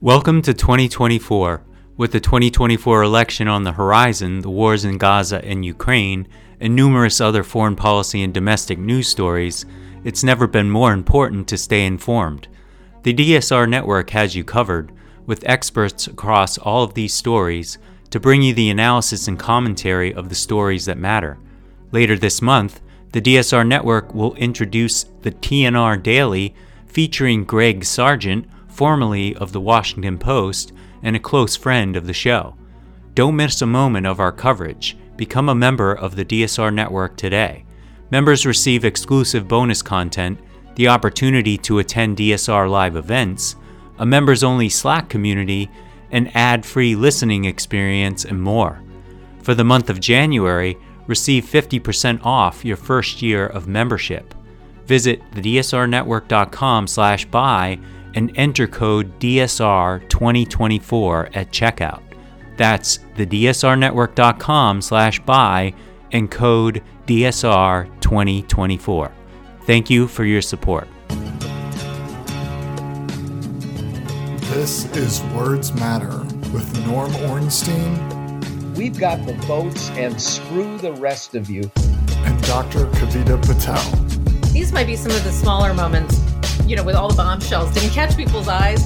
Welcome to 2024. With the 2024 election on the horizon, the wars in Gaza and Ukraine, and numerous other foreign policy and domestic news stories, it's never been more important to stay informed. The DSR network has you covered, with experts across all of these stories, to bring you the analysis and commentary of the stories that matter. Later this month, the DSR network will introduce the TNR Daily featuring Greg Sargent formerly of the Washington Post and a close friend of the show. Don't miss a moment of our coverage. Become a member of the DSR network today. Members receive exclusive bonus content, the opportunity to attend DSR live events, a members only Slack community, an ad free listening experience, and more. For the month of January, receive 50% off your first year of membership. Visit thedsrnetwork.com slash buy and enter code DSR2024 at checkout. That's thedsrnetwork.com slash buy and code DSR2024. Thank you for your support. This is Words Matter with Norm Ornstein. We've got the votes and screw the rest of you. And Dr. Kavita Patel. These might be some of the smaller moments you know, with all the bombshells, didn't catch people's eyes.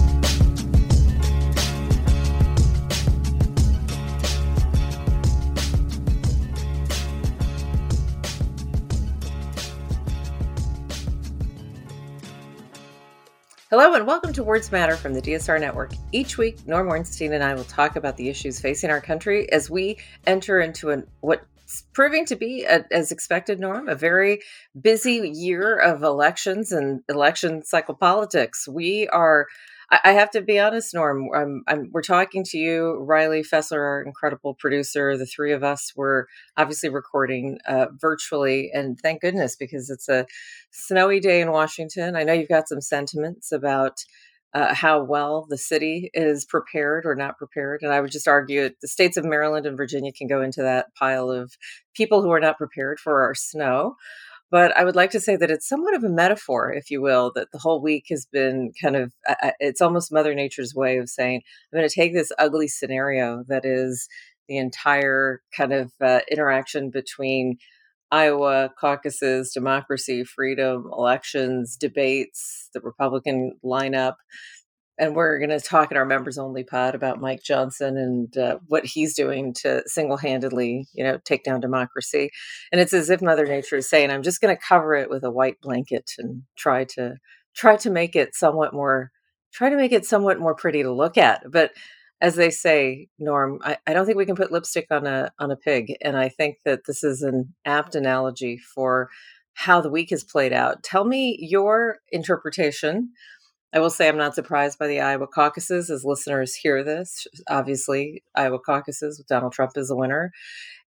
Hello and welcome to Words Matter from the DSR Network. Each week, Norm Ornstein and I will talk about the issues facing our country as we enter into an what proving to be, a, as expected, Norm, a very busy year of elections and election cycle politics. We are, I, I have to be honest, Norm, I'm, I'm, we're talking to you, Riley Fessler, our incredible producer. The three of us were obviously recording uh, virtually, and thank goodness because it's a snowy day in Washington. I know you've got some sentiments about uh, how well the city is prepared or not prepared. And I would just argue the states of Maryland and Virginia can go into that pile of people who are not prepared for our snow. But I would like to say that it's somewhat of a metaphor, if you will, that the whole week has been kind of, uh, uh it's almost Mother Nature's way of saying, I'm going to take this ugly scenario that is the entire kind of uh, interaction between Iowa caucuses, democracy, freedom, elections, debates, the Republican lineup. And we're going to talk in our members only pod about Mike Johnson and uh, what he's doing to single handedly, you know, take down democracy. And it's as if Mother Nature is saying, I'm just going to cover it with a white blanket and try to try to make it somewhat more try to make it somewhat more pretty to look at. But as they say, Norm, I, I, don't think we can put lipstick on a on a pig, and I think that this is an apt analogy for how the week has played out. Tell me your interpretation. I will say I'm not surprised by the Iowa caucuses as listeners hear this. Obviously, Iowa caucuses with Donald Trump as the winner.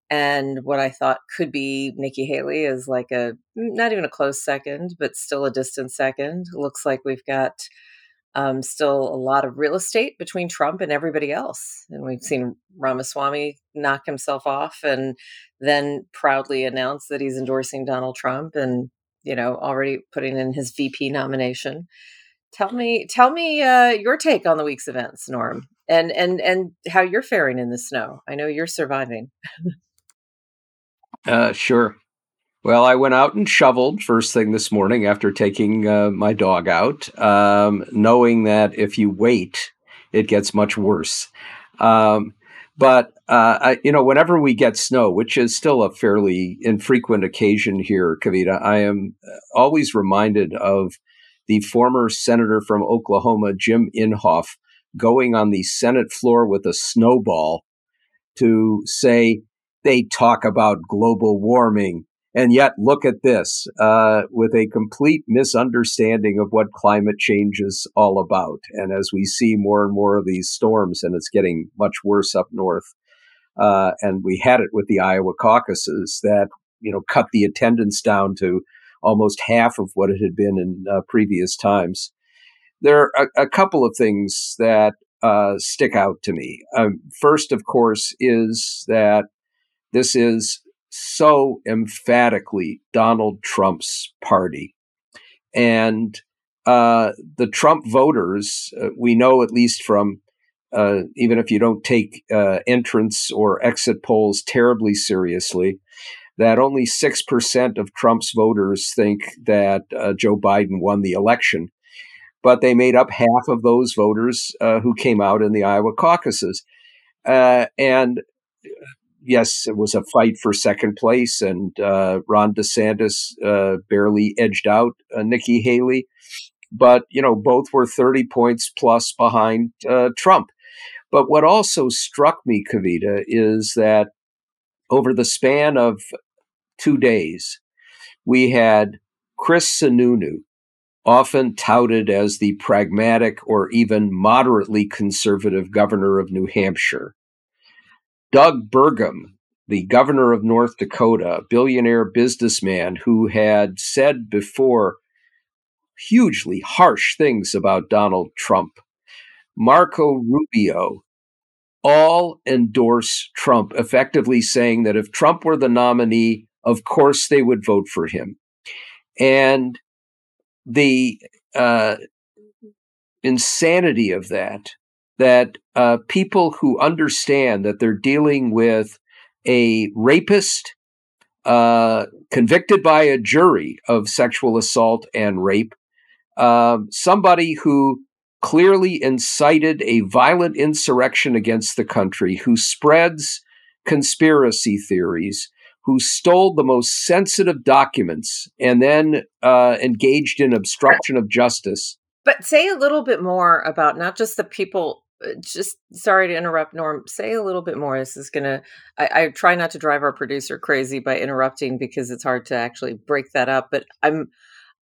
And what I thought could be Nikki Haley is like a not even a close second, but still a distant second. Looks like we've got um, still a lot of real estate between Trump and everybody else. And we've seen Ramaswamy knock himself off and then proudly announce that he's endorsing Donald Trump and, you know, already putting in his VP nomination. Tell me, tell me uh, your take on the week's events, Norm, and and and how you're faring in the snow. I know you're surviving. uh, sure. Well, I went out and shoveled first thing this morning after taking uh, my dog out, um, knowing that if you wait, it gets much worse. Um, but uh, I, you know, whenever we get snow, which is still a fairly infrequent occasion here, Kavita, I am always reminded of the former senator from Oklahoma, Jim Inhofe, going on the Senate floor with a snowball to say they talk about global warming and yet, look at this uh, with a complete misunderstanding of what climate change is all about. And as we see more and more of these storms, and it's getting much worse up north, uh, and we had it with the Iowa caucuses that you know cut the attendance down to almost half of what it had been in uh, previous times. There are a, a, couple of things that uh, stick out to me. Um, first, of course, is that this is so emphatically Donald Trump's party. And uh, the Trump voters, uh, we know at least from uh, even if you don't take uh, entrance or exit polls terribly seriously, that only 6% of Trump's voters think that uh, Joe Biden won the election. But they made up half of those voters uh, who came out in the Iowa caucuses. And yes, it was a fight for second place, and uh, Ron DeSantis uh, barely edged out uh, Nikki Haley. But, you know, both were 30 points plus behind uh, Trump. But what also struck me, Kavita, is that over the span of two days, we had Chris Sununu, often touted as the pragmatic or even moderately conservative governor of New Hampshire. Doug Burgum, the governor of North Dakota, billionaire businessman who had said before hugely harsh things about Donald Trump. Marco Rubio, all endorse Trump, effectively saying that if Trump were the nominee, of course they would vote for him. And the uh, insanity of that, that uh, people who understand that they're dealing with a rapist uh, convicted by a jury of sexual assault and rape, um, somebody who clearly incited a violent insurrection against the country, who spreads conspiracy theories, who stole the most sensitive documents and then uh, engaged in obstruction of justice. But say a little bit more about not just the people. Uh, just sorry to interrupt, Norm. Say a little bit more. This is gonna. I, I try not to drive our producer crazy by interrupting because it's hard to actually break that up. But I'm.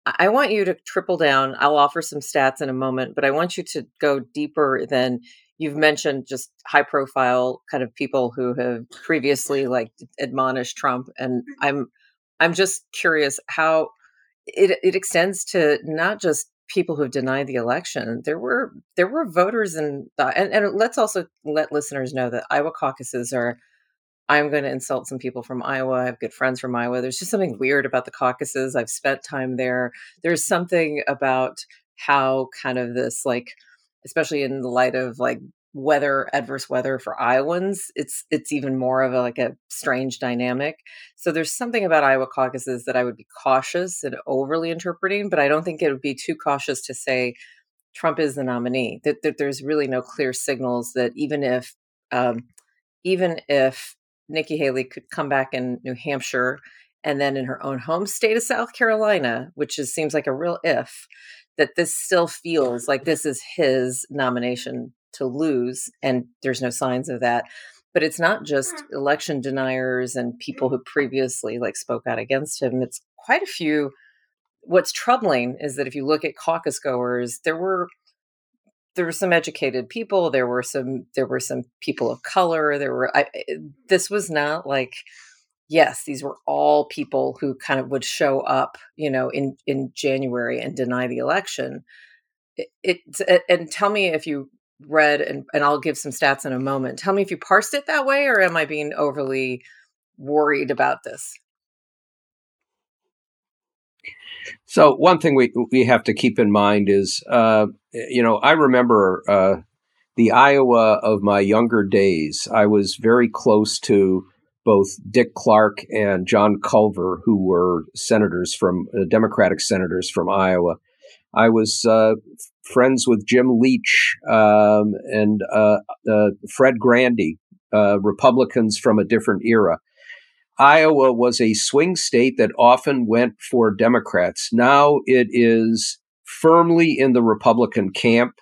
I want you to triple down. I'll offer some stats in a moment, but I want you to go deeper than you've mentioned just high profile kind of people who have previously like admonished Trump and I'm I'm just curious how it it extends to not just people who've denied the election. There were there were voters and and, and let's also let listeners know that Iowa caucuses are I'm going to insult some people from Iowa. I have good friends from Iowa. There's just something weird about the caucuses. I've spent time there. There's something about how kind of this like especially in the light of like weather adverse weather for Iowans it's it's even more of a like a strange dynamic. So there's something about Iowa caucuses that I would be cautious and overly interpreting but I don't think it would be too cautious to say Trump is the nominee. That, that there's really no clear signals that even if um, even if Nikki Haley could come back in New Hampshire and then in her own home state of South Carolina which is seems like a real if that this still feels like this is his nomination to lose and there's no signs of that but it's not just mm. election deniers and people who previously like spoke out against him it's quite a few what's troubling is that if you look at caucus goers there were there were some educated people there were some there were some people of color there were I, this was not like yes, these were all people who kind of would show up, you know, in in January and deny the election. It, it and tell me if you read and and I'll give some stats in a moment. Tell me if you parsed it that way, or am I being overly worried about this? So one thing we we have to keep in mind is, uh, you know, I remember uh, the Iowa of my younger days. I was very close to both Dick Clark and John Culver, who were senators from uh, Democratic senators from Iowa. I was uh, friends with Jim Leach um, and uh, uh Fred Grandy, uh, Republicans from a different era. Iowa was a swing state that often went for Democrats. Now it is firmly in the Republican camp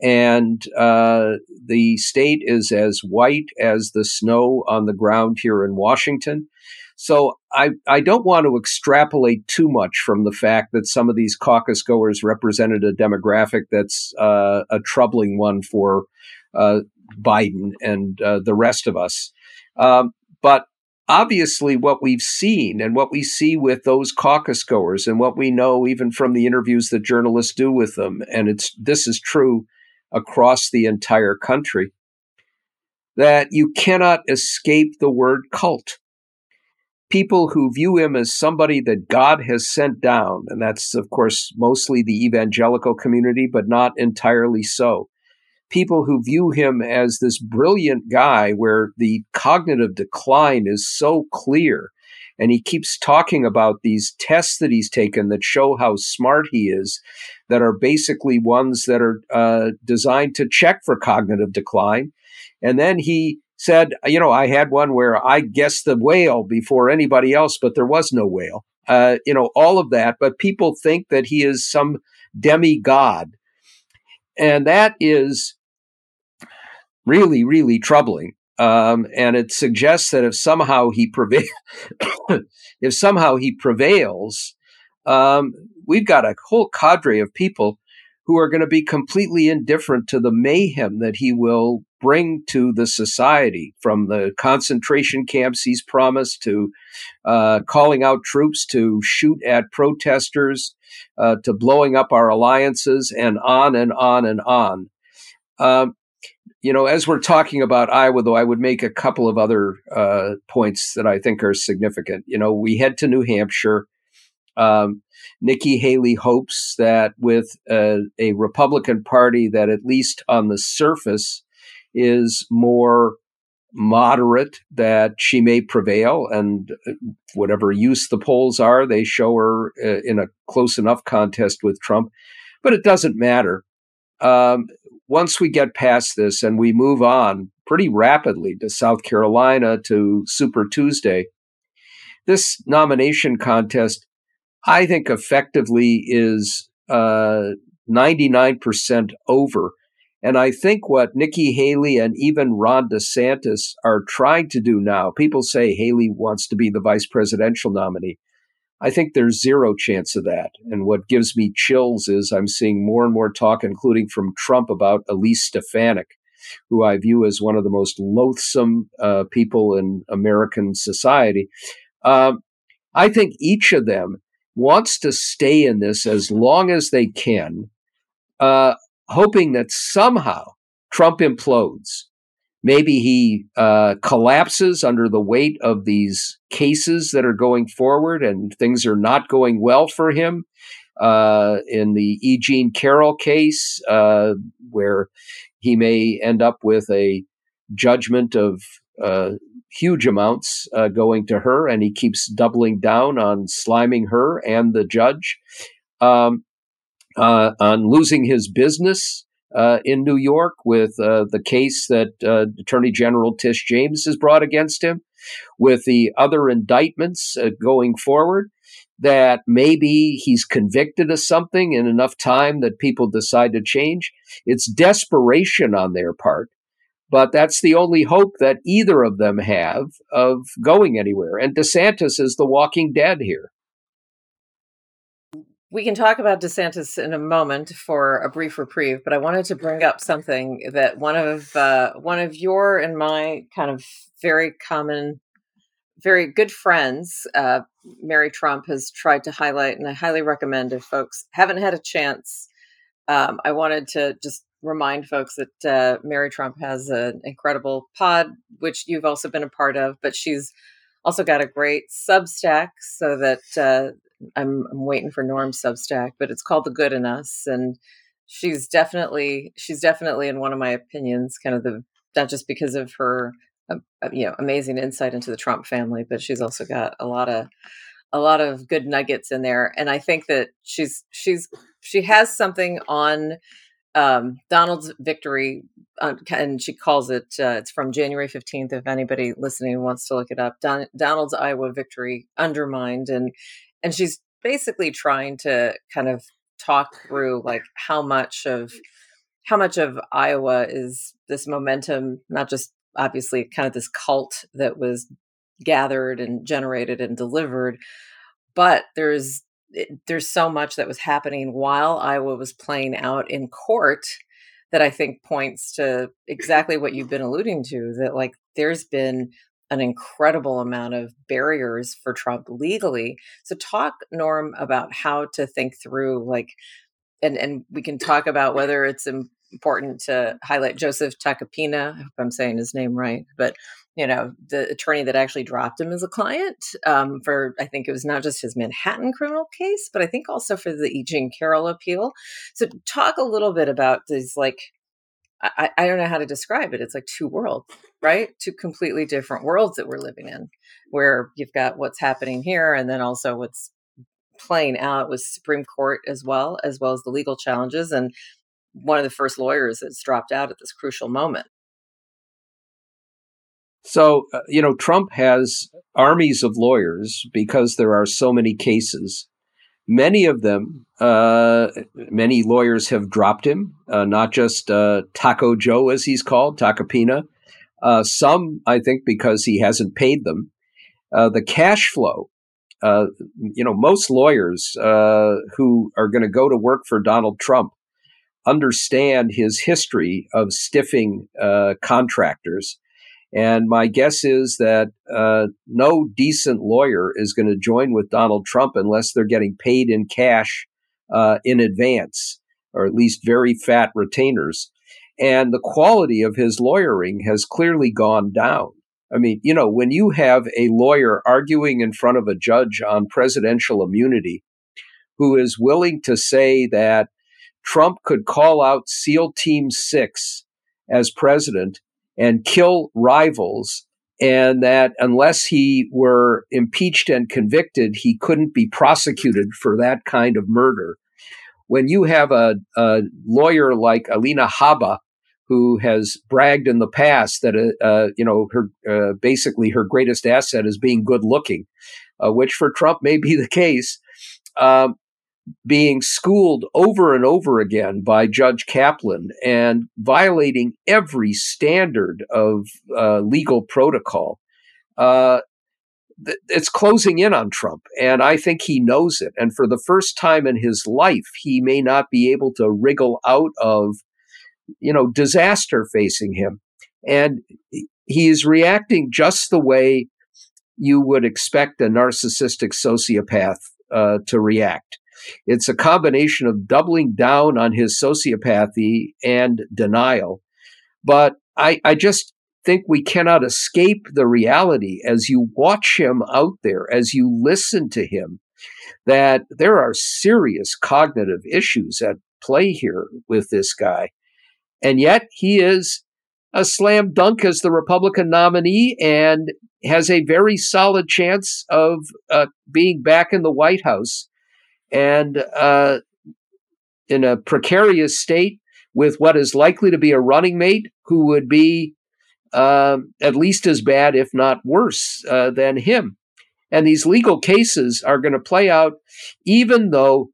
and uh, the state is as white as the snow on the ground here in Washington. So I, I don't want to extrapolate too much from the fact that some of these caucus goers represented a demographic that's uh, a troubling one for uh, Biden and uh, the rest of us. Um, but obviously, what we've seen and what we see with those caucus goers, and what we know even from the interviews that journalists do with them, and it's this is true across the entire country that you cannot escape the word cult. People who view him as somebody that God has sent down. And that's, of course, mostly the evangelical community, but not entirely so. People who view him as this brilliant guy where the cognitive decline is so clear. And he keeps talking about these tests that he's taken that show how smart he is, that are basically ones that are uh, designed to check for cognitive decline. And then he said, you know, I had one where I guessed the whale before anybody else, but there was no whale. Uh, you know, all of that. But people think that he is some demigod. And that is really, really troubling. Um, and it suggests that if somehow he prevails, if somehow he prevails, um, we've got a whole cadre of people who are going to be completely indifferent to the mayhem that he will bring to the society from the concentration camps he's promised to uh, calling out troops to shoot at protesters uh, to blowing up our alliances and on and on and on. Um, you know, as we're talking about Iowa, though, I would make a couple of other uh, points that I think are significant. You know, we head to New Hampshire. Um, Nikki Haley hopes that with a, a, Republican Party that, at least on the surface, is more moderate, that she may prevail. And uh, whatever use the polls are, they show her uh, in a close enough contest with Trump. But it doesn't matter. Um, once we get past this and we move on pretty rapidly to South Carolina to Super Tuesday, this nomination contest I think effectively is uh, 99% over. And I think what Nikki Haley and even Ron DeSantis are trying to do now, people say Haley wants to be the vice presidential nominee. I think there's zero chance of that. And what gives me chills is I'm seeing more and more talk, including from Trump, about Elise Stefanik, who I view as one of the most loathsome uh, people in American society. Um, I think each of them wants to stay in this as long as they can, uh, hoping that somehow Trump implodes. Maybe he uh, collapses under the weight of these cases that are going forward and things are not going well for him. Uh, in the E. Jean Carroll case, uh, where he may end up with a judgment of uh, huge amounts uh, going to her, and he keeps doubling down on sliming her and the judge, um, uh, on losing his business uh, in New York with uh, the case that uh, Attorney General Tish James has brought against him, with the other indictments uh, going forward. That maybe he's convicted of something in enough time that people decide to change. It's desperation on their part but that's the only hope that either of them have of going anywhere. And DeSantis is the walking dead here. We can talk about DeSantis in a moment for a brief reprieve, but I wanted to bring up something that one of uh, one of your and my kind of very common, very good friends, uh, Mary Trump, has tried to highlight, and I highly recommend if folks haven't had a chance. Um, I wanted to just remind folks that uh, Mary Trump has an incredible pod, which you've also been a part of, but she's also got a great Substack so that uh, I'm, I'm waiting for Norm's Substack, but it's called The Good in Us. And she's definitely, she's definitely, in one of my opinions, kind of the, not just because of her, uh, uh you know, amazing insight into the Trump family, but she's also got a lot of, a lot of good nuggets in there. And I think that she's, she's, she has something on um, Donald's victory, uh, and she calls it, uh, it's from January 15th. If anybody listening wants to look it up, Don, Donald's Iowa victory undermined. And, and she's basically trying to kind of talk through like how much of, how much of Iowa is this momentum, not just obviously kind of this cult that was gathered and generated and delivered, but there's it, there's so much that was happening while Iowa was playing out in court that I think points to exactly what you've been alluding to that like there's been an incredible amount of barriers for Trump legally. So talk Norm about how to think through like and and we can talk about whether it's important to highlight Joseph Tacopina, I hope I'm saying his name right, but you know, the attorney that actually dropped him as a client um, for, I think it was not just his Manhattan criminal case, but I think also for the E. Jean Carroll appeal. So, talk a little bit about these, like, I, I don't know how to describe it. It's like two worlds, right? Two completely different worlds that we're living in, where you've got what's happening here and then also what's playing out with Supreme Court as well, as well as the legal challenges. And one of the first lawyers that's dropped out at this crucial moment. So, uh, you know, Trump has armies of lawyers because there are so many cases. Many of them, uh, many lawyers have dropped him, uh, not just uh, Taco Joe, as he's called, Tacopina. Uh, some, I think, because he hasn't paid them. Uh, the cash flow, you know, most lawyers who are going to go to work for Donald Trump understand his history of stiffing contractors and my guess is that uh, no decent lawyer is going to join with Donald Trump unless they're getting paid in cash uh, in advance, or at least very fat retainers. And the quality of his lawyering has clearly gone down. I mean, you know, when you have a lawyer arguing in front of a judge on presidential immunity who is willing to say that Trump could call out SEAL Team 6 as president and kill rivals, and that unless he were impeached and convicted, he couldn't be prosecuted for that kind of murder. When you have a, a lawyer like Alina Habba, who has bragged in the past that uh, uh, you know her uh, basically her greatest asset is being good looking, uh, which for Trump may be the case. Um, being schooled over and over again by Judge Kaplan and violating every standard of uh, legal protocol. Uh, th- it's closing in on Trump, and I think he knows it. And for the first time in his life, he may not be able to wriggle out of, you know, disaster facing him. And he is reacting just the way you would expect a narcissistic sociopath uh, to react. It's a combination of doubling down on his sociopathy and denial. But I, I just think we cannot escape the reality as you watch him out there, as you listen to him, that there are serious cognitive issues at play here with this guy. And yet he is a slam dunk as the Republican nominee and has a very solid chance of uh, being back in the White House and uh, in a precarious state with what is likely to be a running mate who would be uh, at least as bad, if not worse, uh, than him. And these legal cases are going to play out, even though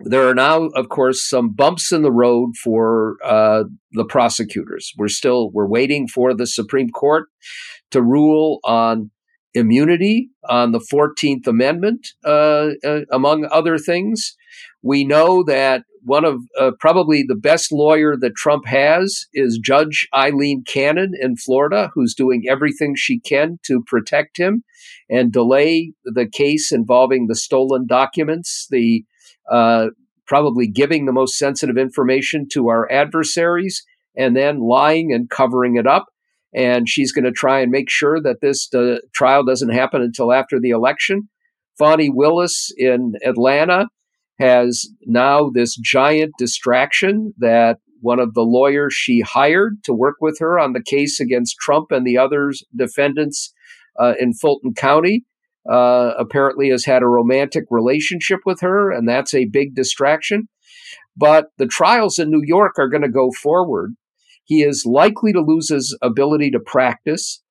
there are now, of course, some bumps in the road for uh, the prosecutors. We're still we're waiting for the Supreme Court to rule on immunity on the 14th Amendment, uh, uh, among other things. We know that one of uh, probably the best lawyer that Trump has is Judge Aileen Cannon in Florida, who's doing everything she can to protect him and delay the case involving the stolen documents, the uh, probably giving the most sensitive information to our adversaries and then lying and covering it up and she's going to try and make sure that this uh, trial doesn't happen until after the election. Fani Willis in Atlanta has now this giant distraction that one of the lawyers she hired to work with her on the case against Trump and the other defendants uh, in Fulton County uh, apparently has had a romantic relationship with her, and that's a big distraction. But the trials in New York are going to go forward. He is likely to lose his ability to practice.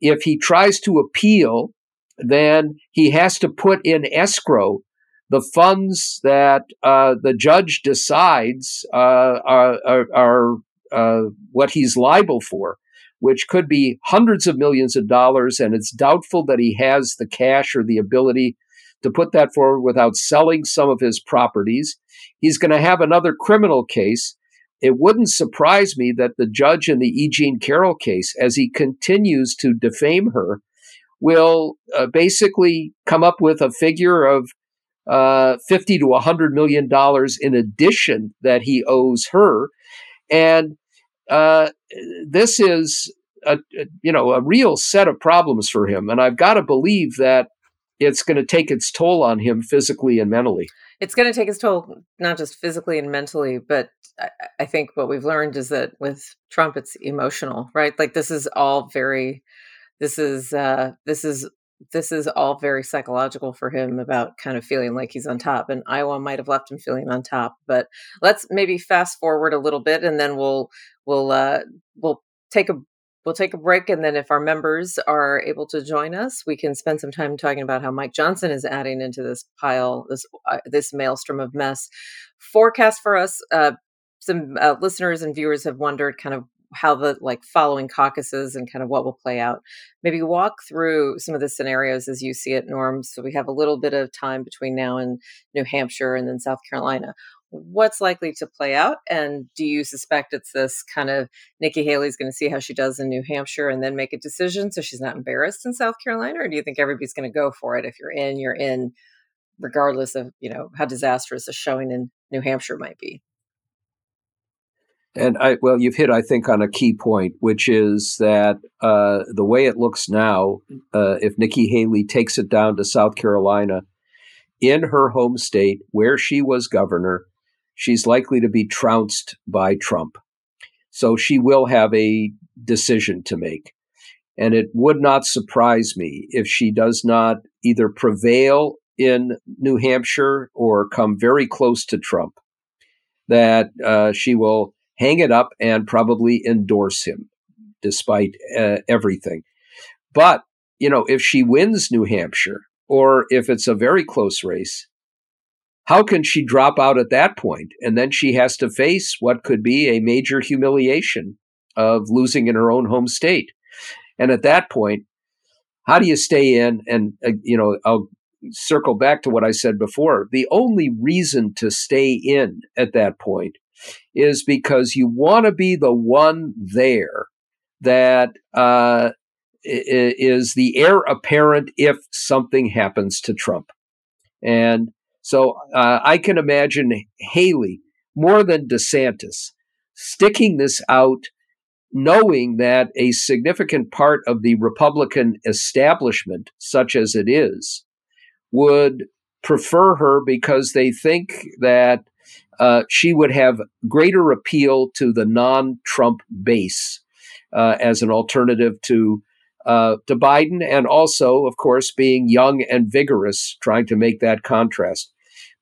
If he tries to appeal, then he has to put in escrow the funds that uh, the judge decides uh, are, are, are uh, what he's liable for, which could be hundreds of millions of dollars, and it's doubtful that he has the cash or the ability to put that forward without selling some of his properties. He's going to have another criminal case it wouldn't surprise me that the judge in the E. Jean Carroll case, as he continues to defame her, will uh, basically come up with a figure of uh, 50 to 100 million dollars in addition that he owes her. And uh, this is a, a, you know a real set of problems for him, and I've got to believe that it's going to take its toll on him physically and mentally. It's going to take its toll, not just physically and mentally, but I, I think what we've learned is that with Trump, it's emotional, right? Like this is all very, this is uh, this is this is all very psychological for him about kind of feeling like he's on top and iowa might have left him feeling on top but let's maybe fast forward a little bit and then we'll we'll uh we'll take a we'll take a break and then if our members are able to join us we can spend some time talking about how mike johnson is adding into this pile this uh, this maelstrom of mess forecast for us uh some uh, listeners and viewers have wondered kind of how the like following caucuses and kind of what will play out. Maybe walk through some of the scenarios as you see it, Norm. So we have a little bit of time between now and New Hampshire and then South Carolina. What's likely to play out? And do you suspect it's this kind of Nikki Haley's going to see how she does in New Hampshire and then make a decision so she's not embarrassed in South Carolina? Or do you think everybody's going to go for it? If you're in, you're in, regardless of, you know, how disastrous a showing in New Hampshire might be? And I, well, you've hit, I think, on a key point, which is that uh, the way it looks now, uh, if Nikki Haley takes it down to South Carolina, in her home state where she was governor, she's likely to be trounced by Trump. So she will have a decision to make. And it would not surprise me if she does not either prevail in New Hampshire or come very close to Trump, that uh, she will hang it up and probably endorse him despite uh, everything. But, you know, if she wins New Hampshire or if it's a very close race, how can she drop out at that point? And then she has to face what could be a major humiliation of losing in her own home state. And at that point, how do you stay in? And, uh, you know, I'll circle back to what I said before. The only reason to stay in at that point is because you want to be the one there that uh, is the heir apparent if something happens to Trump. And so uh, I can imagine Haley more than DeSantis sticking this out, knowing that a significant part of the Republican establishment, such as it is, would prefer her because they think that uh, she would have greater appeal to the non-Trump base uh, as an alternative to uh, to Biden, and also, of course, being young and vigorous, trying to make that contrast.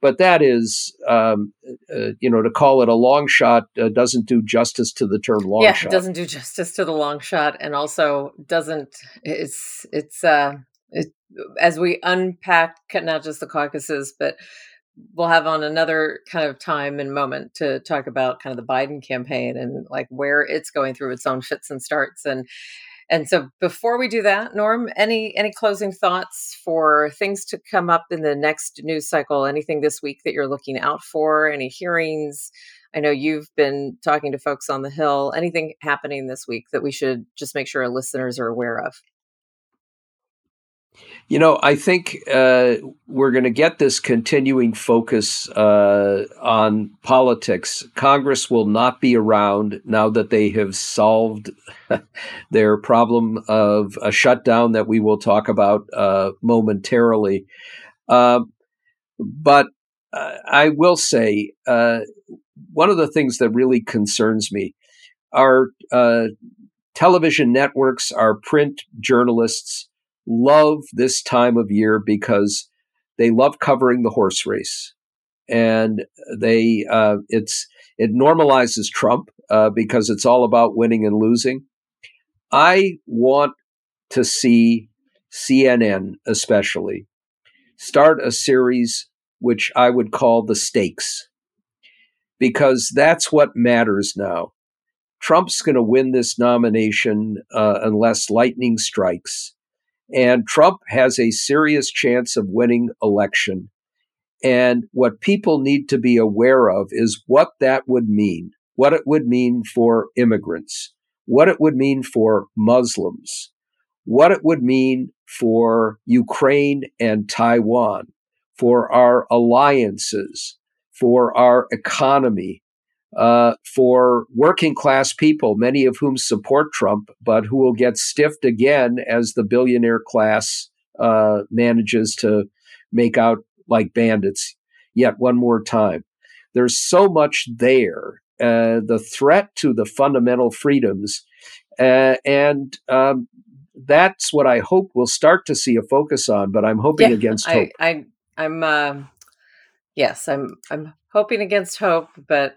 But that is, um, uh, you know, to call it a long shot uh, doesn't do justice to the term long yeah, shot. Yeah, doesn't do justice to the long shot, and also doesn't. It's it's uh, it, as we unpack not just the caucuses, but we'll have on another kind of time and moment to talk about kind of the Biden campaign and like where it's going through its own fits and starts and and so before we do that norm any any closing thoughts for things to come up in the next news cycle? Anything this week that you're looking out for? Any hearings? I know you've been talking to folks on the hill. Anything happening this week that we should just make sure our listeners are aware of you know, I think uh, we're going to get this continuing focus uh, on politics. Congress will not be around now that they have solved their problem of a shutdown that we will talk about uh, momentarily. Um, but uh, I will say uh, one of the things that really concerns me are uh, television networks, our print journalists love this time of year because they love covering the horse race, and they uh, it's it normalizes Trump uh, because it's all about winning and losing. I want to see CNN, especially, start a series which I would call the stakes, because that's what matters now. Trump's going to win this nomination uh, unless lightning strikes. And Trump has a serious chance of winning election. And what people need to be aware of is what that would mean, what it would mean for immigrants, what it would mean for Muslims, what it would mean for Ukraine and Taiwan, for our alliances, for our economy, uh, for working class people, many of whom support Trump, but who will get stiffed again as the billionaire class uh, manages to make out like bandits yet one more time. There's so much there. Uh, the threat to the fundamental freedoms. Uh, and um, that's what I hope we'll start to see a focus on, but I'm hoping yeah, against hope. I, I, am uh, yes, I'm, I'm hoping against hope, but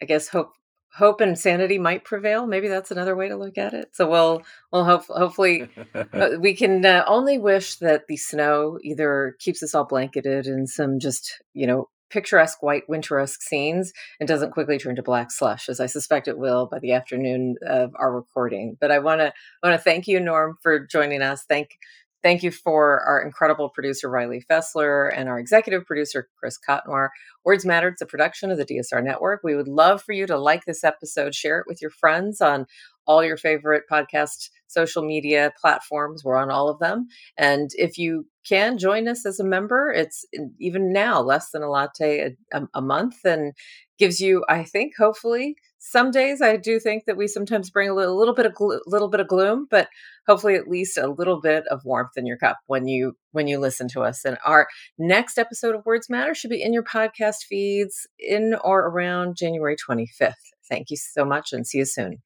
I guess hope hope and sanity might prevail. Maybe that's another way to look at it. So we'll we'll hope hopefully uh, we can uh, only wish that the snow either keeps us all blanketed in some just you know picturesque white winteresque scenes and doesn't quickly turn to black slush as i suspect it will by the afternoon of our recording but i want to want to thank you norm for joining us thank Thank you for our incredible producer, Riley Fessler, and our executive producer, Chris Cotnoir. Words Matter, it's a production of the DSR Network. We would love for you to like this episode, share it with your friends on all your favorite podcast social media platforms. We're on all of them. And if you can join us as a member, it's even now less than a latte a, a month and gives you, I think, hopefully, some days I do think that we sometimes bring a little, little bit of glo- little bit of gloom, but hopefully at least a little bit of warmth in your cup when you when you listen to us. And our next episode of Words Matter should be in your podcast feeds in or around January 25th. Thank you so much and see you soon.